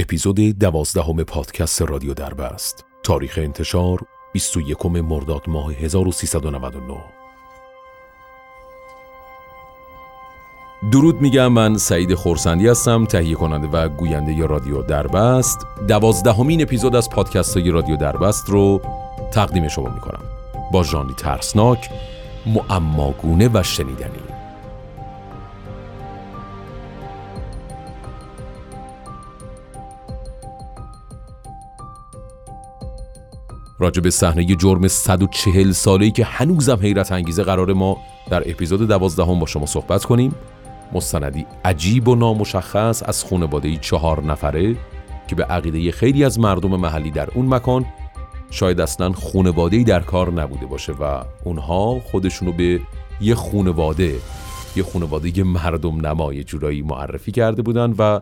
اپیزود دوازدهم پادکست رادیو دربست. تاریخ انتشار 21 مرداد ماه 1399 درود میگم من سعید خورسندی هستم تهیه کننده و گوینده رادیو دربست. دوازدهمین اپیزود از پادکست های رادیو دربست رو تقدیم شما می‌کنم. با ژانری ترسناک معماگونه و شنیدنی. راجع به صحنه جرم 140 ساله‌ای که هنوزم حیرت انگیزه قرار ما در اپیزود دوازدهم با شما صحبت کنیم. مستندی عجیب و نامشخص از خانواده چهار نفره که به عقیده خیلی از مردم محلی در اون مکان شاید اصلا خونواده‌ای در کار نبوده باشه و اونها خودشونو به یه خونواده یه خونواده مردم نمای جورایی معرفی کرده بودن و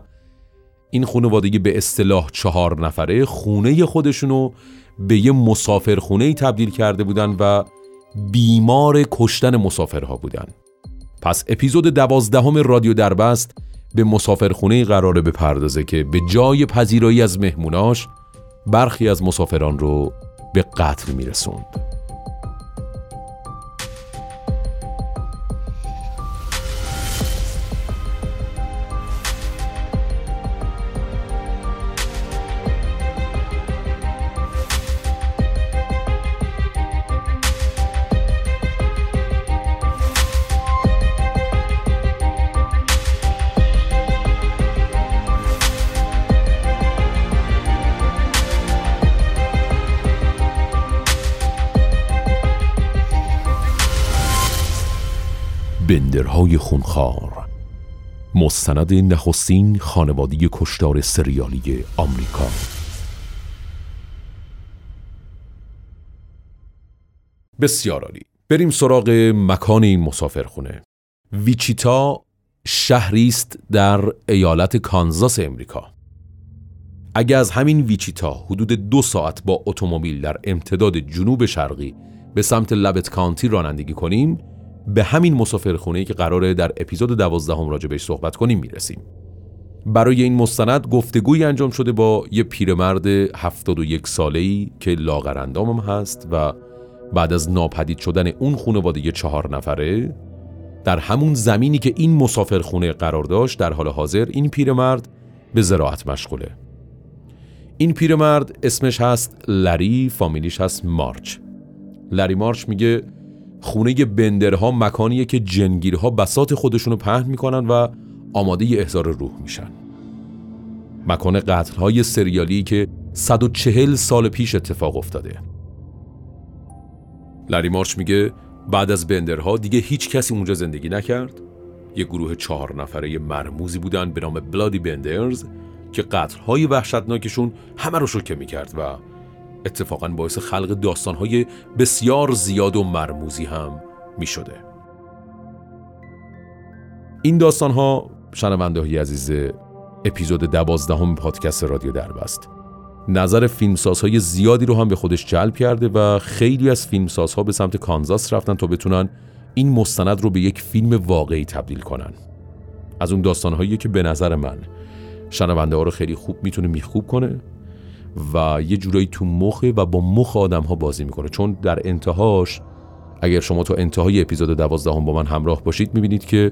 این خونواده به اصطلاح چهار نفره خونه خودشونو به یه مسافرخونه تبدیل کرده بودن و بیمار کشتن مسافرها بودن. پس اپیزود دوازدهم رادیو دربست به مسافرخونه قراره بپردازه که به جای پذیرایی از مهموناش برخی از مسافران رو به قتل میرسوند. بندرهای خونخوار. مستند نخستین خانوادی کشتار سریالی آمریکا. بسیار عالی. بریم سراغ مکان این مسافرخونه. ویچیتا شهری است در ایالت کانزاس امریکا. اگر از همین ویچیتا حدود دو ساعت با اتومبیل در امتداد جنوب شرقی به سمت لبت کانتی رانندگی کنیم به همین مسافرخونه که قراره در اپیزود دوازدهم راجع بهش صحبت کنیم می‌رسیم. برای این مستند گفتگویی انجام شده با یه پیرمرد 71 ساله‌ای که لاغرندامم هست و بعد از ناپدید شدن اون خانواده چهار نفره در همون زمینی که این مسافرخونه قرار داشت در حال حاضر این پیرمرد به زراعت مشغوله. این پیرمرد اسمش هست لری فامیلیش هست مارچ. لری مارچ میگه خونه بندرها مکانیه که جنگیرها بسات خودشونو پهن می‌کنن و آماده احضار روح میشن. مکان قتلهای سریالی که 140 سال پیش اتفاق افتاده. لری مارچ میگه بعد از بندرها دیگه هیچ کسی اونجا زندگی نکرد. یه گروه چهار نفره مرموزی بودن به نام بلادی بندرز که قتلهای وحشتناکشون همه رو شوکه می‌کرد و اتفاقا باعث خلق داستانهای بسیار زیاد و مرموزی هم می شده. این داستانها شنونده های عزیز اپیزود دوازدهم پادکست رادیو دربست نظر فیلمسازهای زیادی رو هم به خودش جلب کرده و خیلی از فیلمسازها به سمت کانزاس رفتن تا بتونن این مستند رو به یک فیلم واقعی تبدیل کنن از اون داستانهایی که به نظر من شنونده ها رو خیلی خوب می‌تونه میخوب کنه و یه جورایی تو مخه و با مخ آدم ها بازی می‌کنه. چون در انتهاش اگر شما تا انتهای اپیزود دوازدهم با من همراه باشید می‌بینید که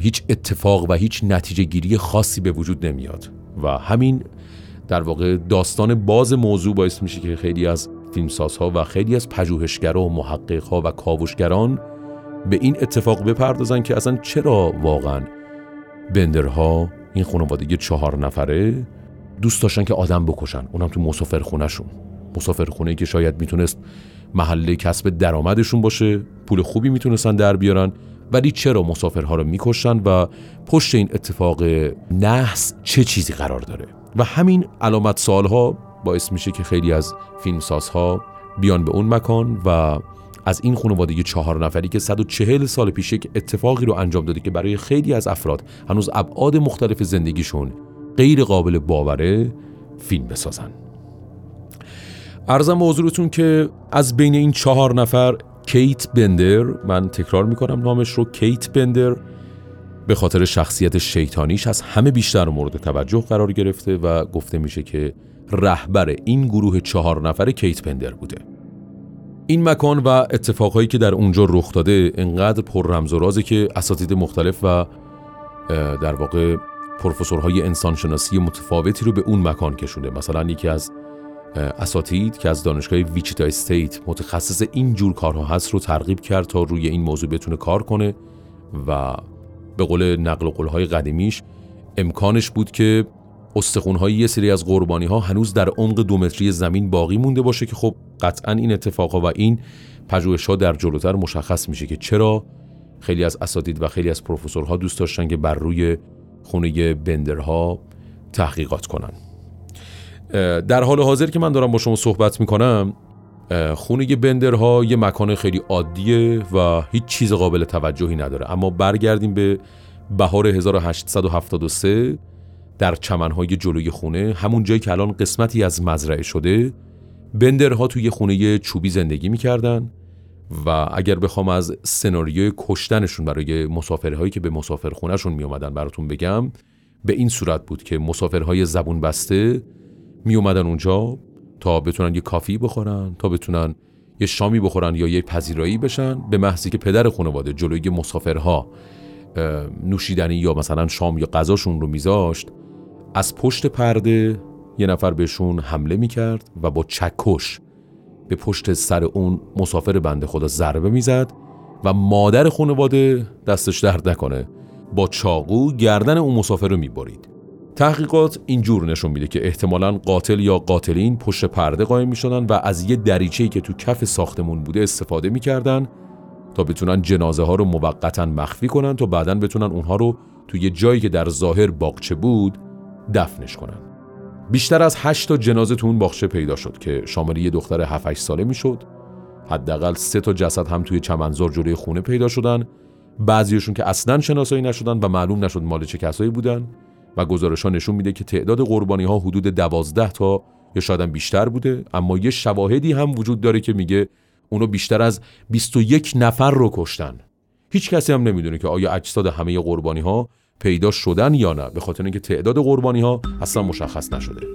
هیچ اتفاق و هیچ نتیجه گیری خاصی به وجود نمیاد. و همین در واقع داستان باز موضوع باعث میشه که خیلی از فیلمسازها و خیلی از پژوهشگرا و محققها و کاوشگران به این اتفاق بپردازن که اصلا چرا واقعا بندرها این خانواده چهار نفره دوست داشتن که آدم بکشن. اونم تو مسافرخونهشون. مسافرخونه که شاید می‌تونست محله کسب درآمدشون باشه پول خوبی می‌تونستن در بیارن ولی چرا مسافرها رو می‌کشن و پشت این اتفاق نحس چه چیزی قرار داره؟ و همین علامت سالها باعث میشه که خیلی از فیلمسازها بیان به اون مکان و از این خانواده چهار نفری که 140 سال پیش یک اتفاقی رو انجام داده که برای خیلی از افراد هنوز ابعاد مختلف زندگیشون غیر قابل باوره فیلم بسازن. ارزم حضورتون که از بین این چهار نفر کیت بندر من تکرار می‌کنم نامش رو کیت بندر به خاطر شخصیت شیطانیش از همه بیشتر مورد توجه قرار گرفته و گفته میشه که رهبر این گروه چهار نفر کیت پندر بوده. این مکان و اتفاقهایی که در اونجا رخ داده انقدر پر رمز و رازه که اساتید مختلف و در واقع پروفسورهای انسانشناسی متفاوتی رو به اون مکان کشونده. مثلا یکی از اساتید که از دانشگاه ویچیتا استیت متخصص این جور کارها هست رو ترغیب کرد تا روی این موضوع بتونه کار کنه و به قول نقل قولهای قدیمیش امکانش بود که استخونهای یه سری از قربانی ها هنوز در عمق دو متری زمین باقی مونده باشه که خب قطعا این اتفاقها و این پژوهش ها در جلوتر مشخص میشه که چرا خیلی از اساتید و خیلی از پروفسورها دوست داشتن که بر روی خونه بندرها تحقیقات کنن. در حال حاضر که من دارم با شما صحبت می‌کنم خونه بندرها یه مکان خیلی عادیه و هیچ چیز قابل توجهی نداره. اما برگردیم به بهار 1873 در چمنهای جلوی خونه همون جایی که الان قسمتی از مزرعه شده بندرها توی خونه چوبی زندگی می‌کردن. و اگر بخوام از سناریوی کشتنشون برای مسافرهایی که به مسافرخونهشون می اومدن براتون بگم به این صورت بود که مسافرهای زبون بسته می اومدن اونجا تا بتونن یه کافی بخورن تا بتونن یه شامی بخورن یا یه پذیرایی بشن به محضی که پدر خانواده جلوی مسافرها نوشیدنی یا مثلا شام یا غذاشون رو میذاشت از پشت پرده یه نفر بهشون حمله می‌کرد و با چکش به پشت سر اون مسافر بنده خدا ضربه می‌زد و مادر خانواده دستش درد نکنه. با چاقو گردن اون مسافر رو می‌برید. تحقیقات اینجور نشون میده که احتمالا قاتل یا قاتلین پشت پرده قایم می‌شدن و از یه دریچه‌ای که تو کف ساختمون بوده استفاده می‌کردن تا بتونن جنازه ها رو موقتا مخفی کنن تا بعدا بتونن اونها رو توی جایی که در ظاهر باغچه بود دفنش کنن. بیشتر از 8 تا جنازه تو اون پیدا شد که شامل یه دختر 7 8 ساله می‌شد. حداقل سه تا جسد هم توی چمنزار جلوی خونه پیدا شدن. بعضیشون که اصلا شناسایی نشدن و معلوم نشد مال چه کسایی بودن و گزارش ها نشون میده که تعداد قربانی ها حدود 12 تا یا شاید بیشتر بوده اما یه شواهدی هم وجود داره که میگه اونو بیشتر از 21 نفر رو کشتن. هیچ کسی هم نمی‌دونه که آیا اجساد همه قربانی ها پیدا شدن یا نه به خاطر اینکه تعداد قربانی ها اصلا مشخص نشده.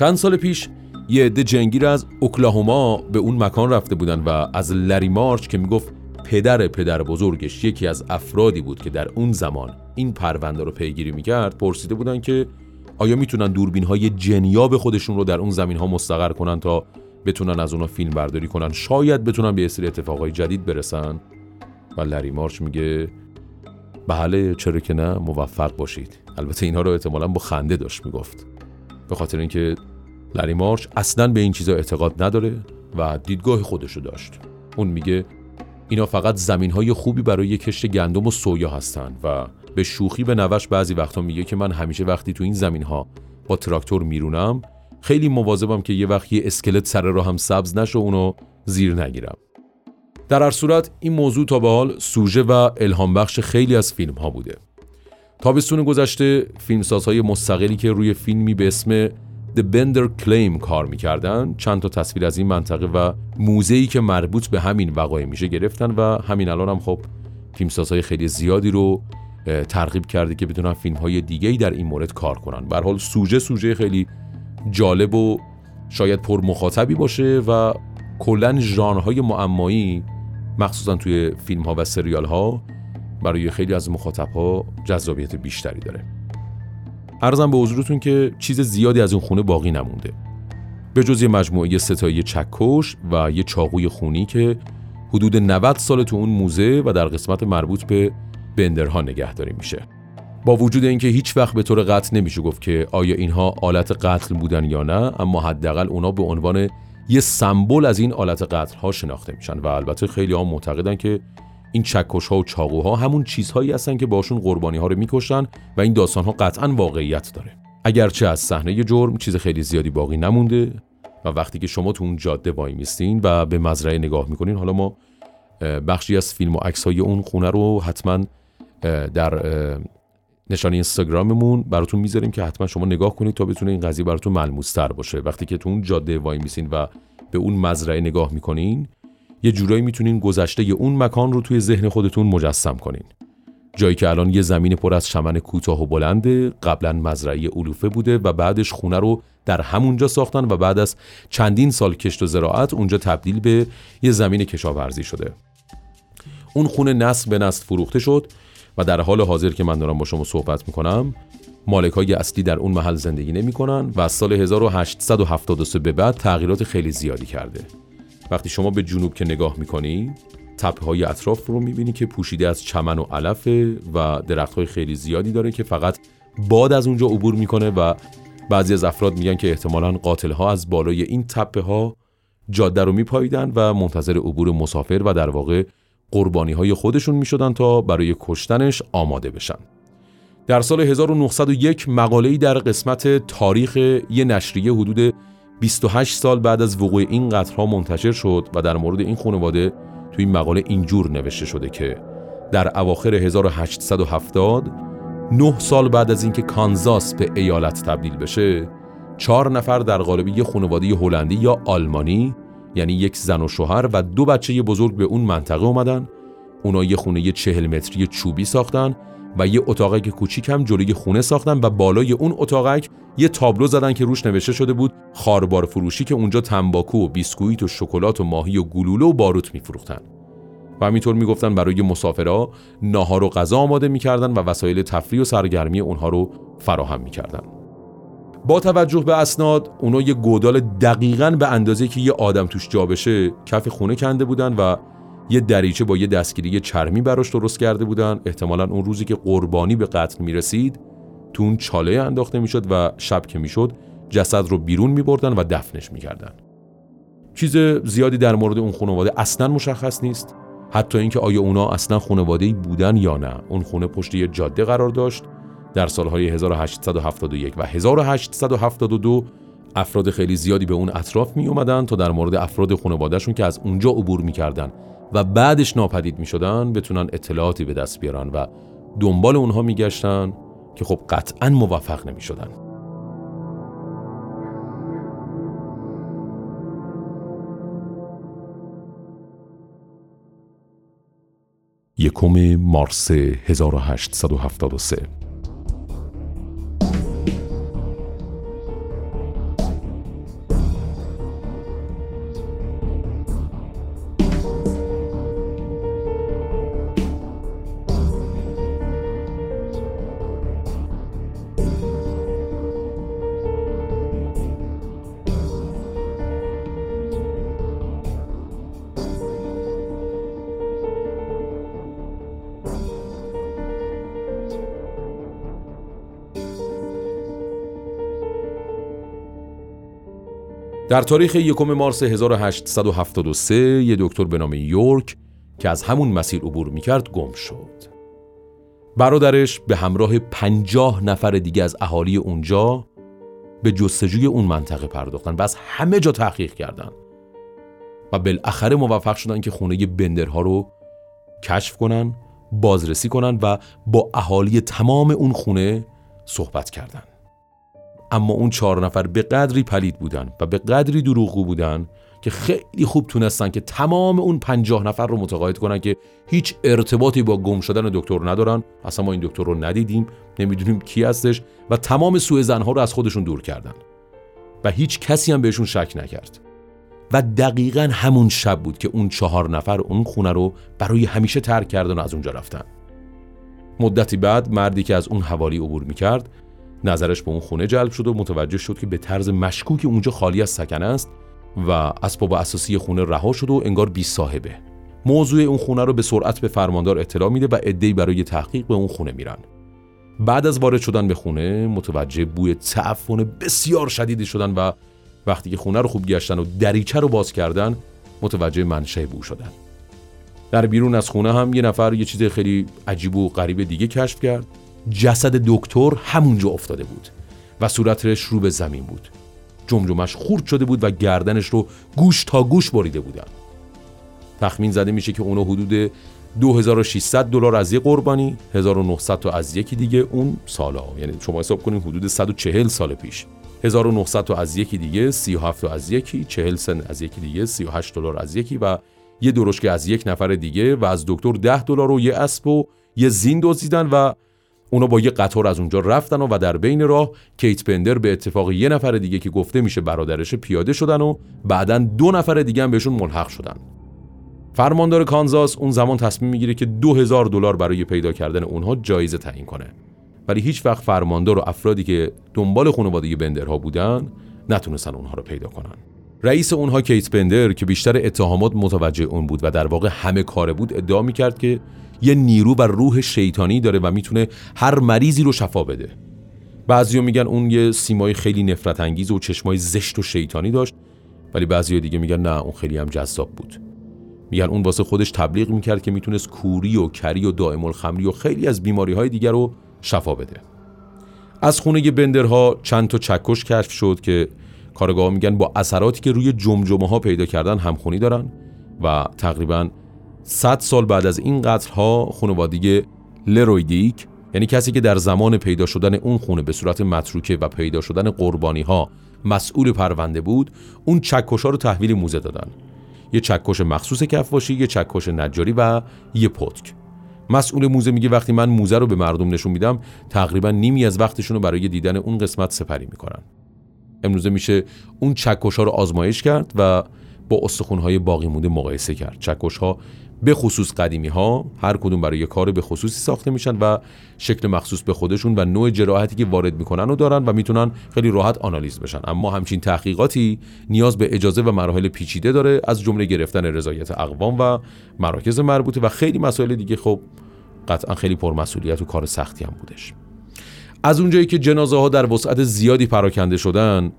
چند سال پیش یه عده جنگیر از اوکلاهوما به اون مکان رفته بودن و از لری مارچ که می‌گفت پدر پدر بزرگش یکی از افرادی بود که در اون زمان این پرونده رو پیگیری می‌کرد پرسیده بودن که آیا می‌تونن دوربین های جنیاب خودشون رو در اون زمین ها مستقر کنن تا بتونن از اونا فیلم برداری کنن؟ شاید بتونن به سری اتفاقای جدید برسن. و لری مارچ میگه بله چرا که نه موفق باشید. البته اینها رو احتمالا با خنده داشت می‌گفت. به خاطر اینکه لری مارچ اصلا به این چیزا اعتقاد نداره و دیدگاه خودشو داشت. اون میگه اینا فقط زمین های خوبی برای کشت گندم و سویا هستن و به شوخی به نوش بعضی وقتا میگه که من همیشه وقتی تو این زمین ها با تراکتور میرونم خیلی مواظبم که یه وقت یه اسکلت سر راه هم سبز نشه اونو زیر نگیرم. در هر صورت این موضوع تا به حال سوژه و الهام بخش خیلی از فیلم ها بوده تابستون گذشته فیلمسازهای مستقلی که روی فیلمی به اسم The Bender Claim کار می‌کردن. چند تا تصویر از این منطقه و موزه‌ای که مربوط به همین وقایع میشه گرفتن و همین الان هم خب فیلمسازهای خیلی زیادی رو ترغیب کرده که بتونن فیلم های دیگه در این مورد کار کنن. به حال سوژه سوژه خیلی جالب و شاید پر مخاطبی باشه و کلا ژانرهای معمایی مخصوصا توی فیلم ها و سریال ها برای خیلی از مخاطب ها جذابیت بیشتری داره. ارزم به حضورتون که چیز زیادی از اون خونه باقی نمونده. به جز یه مجموعه ستایی چکش و یه چاقوی خونی که حدود 90 سال تو اون موزه و در قسمت مربوط به بندرها نگهداری میشه. با وجود اینکه هیچ وقت به طور قطع نمیشه گفت که آیا اینها آلت قتل بودن یا نه اما حداقل اونا به عنوان یه سمبل از این آلت قتل ها شناخته میشن و البته خیلی ها معتقدن که این چکش ها و چاقوها همون چیزهایی هستن که باشون قربانی ها رو می‌کشن و این داستان ها قطعا واقعیت داره. اگرچه از صحنه جرم چیز خیلی زیادی باقی نمونده و وقتی که شما تو اون جاده وای میستین و به مزرعه نگاه می‌کنین حالا ما بخشی از فیلم و عکس های اون خونه رو حتما در نشانی اینستاگراممون براتون می‌ذاریم که حتما شما نگاه کنید تا بتونه این قضیه براتون ملموس تر باشه. وقتی که تو اون جاده وای میسین و به اون مزرعه نگاه می‌کنین یه جورایی می‌تونین گذشته اون مکان رو توی ذهن خودتون مجسم کنین. جایی که الان یه زمین پر از چمن کوتاه و بلنده قبلا مزرعه علوفه بوده و بعدش خونه رو در همونجا ساختن و بعد از چندین سال کشت و زراعت اونجا تبدیل به یه زمین کشاورزی شده. اون خونه نسل به نسل فروخته شد و در حال حاضر که من دارم با شما صحبت می‌کنم مالک های اصلی در اون محل زندگی نمی‌کنن و از سال 1873 به بعد تغییرات خیلی زیادی کرده. وقتی شما به جنوب که نگاه می‌کنی تپه های اطراف رو می‌بینی که پوشیده از چمن و علفه و درخت های خیلی زیادی داره که فقط باد از اونجا عبور می‌کنه و بعضی از افراد میگن که احتمالا قاتل ها از بالای این تپه ها جاده رو میپاییدن و منتظر عبور مسافر و در واقع قربانی های خودشون می‌شدن تا برای کشتنش آماده بشن. در سال 1901 مقاله‌ای در قسمت تاریخ یه نشریه حدود 28 سال بعد از وقوع این قتل‌ها منتشر شد و در مورد این خانواده توی این مقاله اینجور نوشته شده که در اواخر 1870 نه سال بعد از اینکه کانزاس به ایالت تبدیل بشه چهار نفر در قالب یه خانواده هلندی یا آلمانی یعنی یک زن و شوهر و دو بچه بزرگ به اون منطقه اومدن اونا یه خونه چهل متری چوبی ساختن و یه اتاقک کوچیک هم جلوی خونه ساختن و بالای اون اتاقک یه تابلو زدن که روش نوشته شده بود خاربار فروشی که اونجا تنباکو و بیسکویت و شکلات و ماهی و گلوله و باروت میفروختن. و همینطور می‌گفتن برای مسافرها ناهار و غذا آماده می‌کردن و وسایل تفریح و سرگرمی اونها رو فراهم می‌کردن. با توجه به اسناد اونا یه گودال دقیقا به اندازه که یه آدم توش جا بشه کف خونه کنده بودن و یه دریچه با یه دستگیری چرمی براش درست کرده بودن. احتمالا اون روزی که قربانی به قتل می‌رسید تو اون چاله انداخته می‌شد و شب که می‌شد جسد رو بیرون میبردن و دفنش می‌کردن. چیز زیادی در مورد اون خانواده اصلا مشخص نیست. حتی اینکه آیا اونا اصلا خانواده بودن یا نه. اون خونه پشت یه جاده قرار داشت. در سالهای 1871 و 1872 افراد خیلی زیادی به اون اطراف می اومدن تا در مورد افراد خانوادهشون که از اونجا عبور می‌کردن و بعدش ناپدید می شدن بتونن اطلاعاتی به دست بیارن و دنبال اونها میگشتن که خب قطعا موفق نمی شدن. یکم مارس 1873 در تاریخ یکم مارس 1873 یه دکتر به نام یورک که از همون مسیر عبور می‌کرد گم شد. برادرش به همراه پنجاه نفر دیگه از اهالی اونجا به جستجوی اون منطقه پرداختن و از همه جا تحقیق کردن و بالاخره موفق شدن که خونه بندرها رو کشف کنن بازرسی کنن و با اهالی تمام اون خونه صحبت کردن اما اون چهار نفر به قدری پلید بودن و به قدری دروغگو بودن که خیلی خوب تونستن که تمام اون پنجاه نفر رو متقاعد کنن که هیچ ارتباطی با گم شدن دکتر ندارن. اصلا ما این دکتر رو ندیدیم نمی‌دونیم کی هستش و تمام سوء زنها رو از خودشون دور کردن و هیچ کسی هم بهشون شک نکرد. و دقیقا همون شب بود که اون چهار نفر اون خونه رو برای همیشه ترک کردن و از اونجا رفتن. مدتی بعد مردی که از اون حوالی عبور می‌کرد نظرش به اون خونه جلب شد و متوجه شد که به طرز مشکوکی اونجا خالی از سکنه است و اسباب اساسی خونه رها شد و انگار بی صاحبه. موضوع اون خونه رو به سرعت به فرماندار اطلاع میده و عده‌ای برای تحقیق به اون خونه میرن. بعد از وارد شدن به خونه متوجه بوی تعفن بسیار شدیدی شدن و وقتی که خونه رو خوب گشتن و دریچه رو باز کردن متوجه منشه بو شدن. در بیرون از خونه هم یه نفر یه چیز خیلی عجیب و غریب دیگه کشف کرد. جسد دکتر همونجا افتاده بود و صورتش رو به زمین بود. جمجمش خورد شده بود و گردنش رو گوش تا گوش بریده بودن. تخمین زده میشه که اونو حدود 2600 دلار از یه قربانی 1900 تا از یکی دیگه اون سالا. یعنی شما حساب کنید حدود 140 سال پیش. 1900 تا از یکی دیگه 37 تا از یکی 40 سن از یکی دیگه 38 دلار از یکی و یه درشکه از یک نفر دیگه و از دکتر 10 دلار و یه اسب و یه زین دزدیدن و اونا با یه قطار از اونجا رفتن و, در بین راه کیت پندر به اتفاق یه نفر دیگه که گفته میشه برادرش پیاده شدن و بعدا دو نفر دیگه هم بهشون ملحق شدن. فرماندار کانزاس اون زمان تصمیم می‌گیره که 2000 دلار برای پیدا کردن اونها جایزه تعیین کنه. ولی هیچ وقت فرماندار و افرادی که دنبال خانواده بندرها بودن نتونستن اونها رو پیدا کنن. رئیس اونها کیت بندر که بیشتر اتهامات متوجه اون بود و در واقع همه کاره بود ادعا می‌کرد که یه نیرو و روح شیطانی داره و می‌تونه هر مریضی رو شفا بده. بعضیا میگن اون یه سیمای خیلی نفرت انگیز و چشمای زشت و شیطانی داشت ولی بعضیا دیگه میگن نه اون خیلی هم جذاب بود. میگن اون واسه خودش تبلیغ می‌کرد که می‌تونست کوری و کری و دائم الخمری و خیلی از بیماری های دیگر رو شفا بده. از خونه بندرها چند تا چکش کشف شد که کارگاه میگن با اثراتی که روی جمجمه ها پیدا کردن همخونی دارن و تقریبا 100 سال بعد از این قتل ها خانواده لرویدیک یعنی کسی که در زمان پیدا شدن اون خونه به صورت متروکه و پیدا شدن قربانی ها مسئول پرونده بود اون چکش ها رو تحویل موزه دادن. یه چکش مخصوص کفاشی یه چکش نجاری و یه پتک. مسئول موزه میگه وقتی من موزه رو به مردم نشون میدم تقریبا نیمی از وقتشون رو برای دیدن اون قسمت سپری می‌کنن. امروزه میشه اون چکش ها رو آزمایش کرد و با استخون های باقی مونده مقایسه کرد. چکش ها به خصوص قدیمی ها هر کدوم برای کار به خصوصی ساخته میشن و شکل مخصوص به خودشون و نوع جراحتی که وارد می‌کنن و دارن و می‌تونن خیلی راحت آنالیز بشن. اما همچین تحقیقاتی نیاز به اجازه و مراحل پیچیده داره از جمله گرفتن رضایت اقوام و مراکز مربوطه و خیلی مسائل دیگه. خب قطعا خیلی پرمسئولیت و کار سختی هم بودش. از اونجایی که جنازه ها در وسعت زیادی پراکنده شدن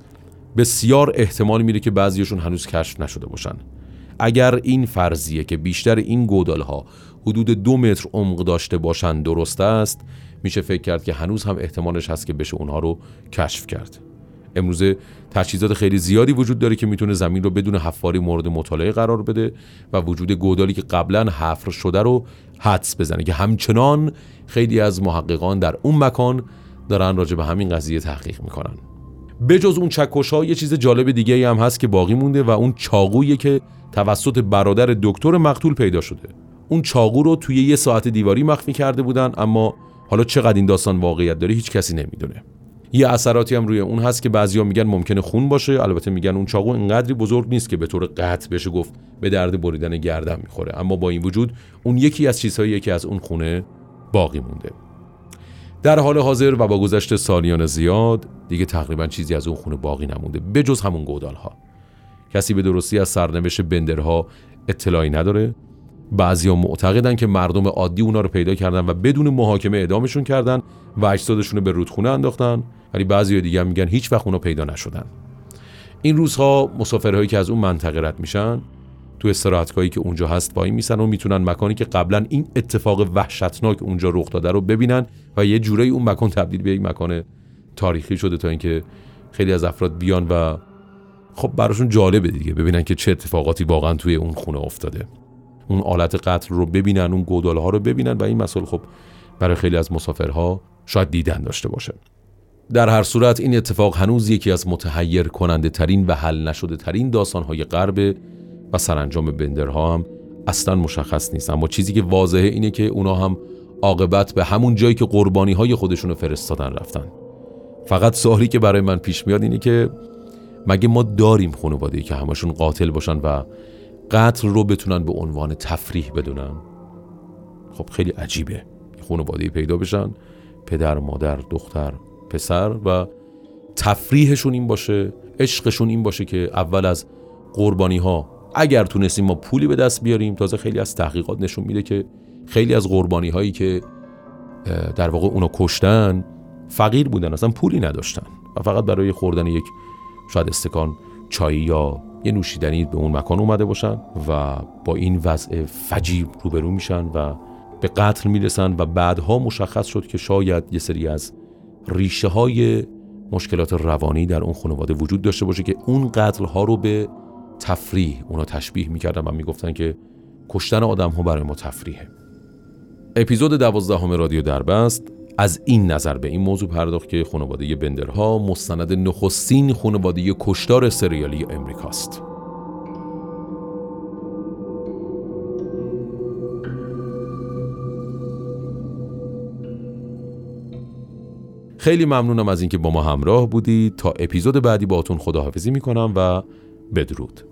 بسیار احتمال میره که بعضیشون هنوز کشف نشده باشن. اگر این فرضیه که بیشتر این گودال ها حدود دو متر عمق داشته باشند درست است میشه فکر کرد که هنوز هم احتمالش هست که بشه اونها رو کشف کرد. امروزه تجهیزات خیلی زیادی وجود داره که می‌تونه زمین رو بدون حفاری مورد مطالعه قرار بده و وجود گودالی که قبلا حفر شده رو حدس بزنه. که همچنان خیلی از محققان در اون مکان دارن راجع به همین قضیه تحقیق می‌کنن. بجز اون چکش ها یه چیز جالب دیگه هم هست که باقی مونده و اون چاقویی که توسط برادر دکتر مقتول پیدا شده. اون چاقو رو توی یه ساعت دیواری مخفی کرده بودن اما حالا چقدر این داستان واقعیت داره هیچ کسی نمی‌دونه. یه اثراتی هم روی اون هست که بعضیا میگن ممکنه خون باشه البته میگن اون چاقو اینقدری بزرگ نیست که به طور قطع بشه گفت به درد بریدن گردن می‌خوره. اما با این وجود اون یکی از چیزهایی که از اون خونه باقی مونده. در حال حاضر و با گذشت سالیان زیاد دیگه تقریبا چیزی از اون خونه باقی نمونده بجز همون گودال ها کسی به درستی از سرنوشت بندرها اطلاعی نداره. بعضیا معتقدن که مردم عادی اونا رو پیدا کردن و بدون محاکمه اعدامشون کردن و اجسادشون رو به رودخونه انداختن ولی بعضی دیگه میگن هیچ وقت اونا پیدا نشدن. این روزها مسافرهایی که از اون منطقه رد میشن تو استراحتگاهی که اونجا هست وای میسن و می‌تونن مکانی که قبلا این اتفاق وحشتناک اونجا رخ داده رو ببینن و یه جوری اون مکان تبدیل به یک مکان تاریخی شده تا اینکه خیلی از افراد بیان و خب براشون جالبه دیگه ببینن که چه اتفاقاتی واقعا توی اون خونه افتاده. اون آلت قتل رو ببینن اون گودال ها رو ببینن و این مسئله خب برای خیلی از مسافرها شاید دیدن داشته باشه. در هر صورت این اتفاق هنوز یکی از متحیر کننده ترین و حل نشده ترین داستان های غرب و سرانجام بندرها هم اصلا مشخص نیست. اما چیزی که واضحه اینه که اونا هم عاقبت به همون جایی که قربانی های خودشون رو فرستادن رفتن. فقط سوالی که برای من پیش میاد اینه که مگه ما داریم خانواده که همشون قاتل باشن و قتل رو بتونن به عنوان تفریح بدونن؟ خب خیلی عجیبه. خانواده پیدا بشن پدر مادر دختر پسر و تفریحشون این باشه عشقشون این باشه که اول از قربانی ها اگر تونستیم ما پولی به دست بیاریم تازه خیلی از تحقیقات نشون میده که خیلی از قربانی هایی که در واقع اونو کشتن فقیر بودن اصلا پولی نداشتن و فقط برای خوردن یک شاید استکان چای یا یه نوشیدنی به اون مکان اومده باشن و با این وضع فجیب روبرو میشن و به قتل می‌رسن و بعدها مشخص شد که شاید یه سری از ریشه های مشکلات روانی در اون خانواده وجود داشته باشه که اون قتل ها رو به تفریح اونا تشبیه می‌کردن و می‌گفتن که کشتن آدم ها برای ما تفریحه. اپیزود دوازدهم رادیو دربست از این نظر به این موضوع پرداخت که خانواده بندرها مستند نخستین خانواده کشتار سریالی امریکاست. خیلی ممنونم از اینکه با ما همراه بودید. تا اپیزود بعدی باهاتون خداحافظی می‌کنم و بدرود.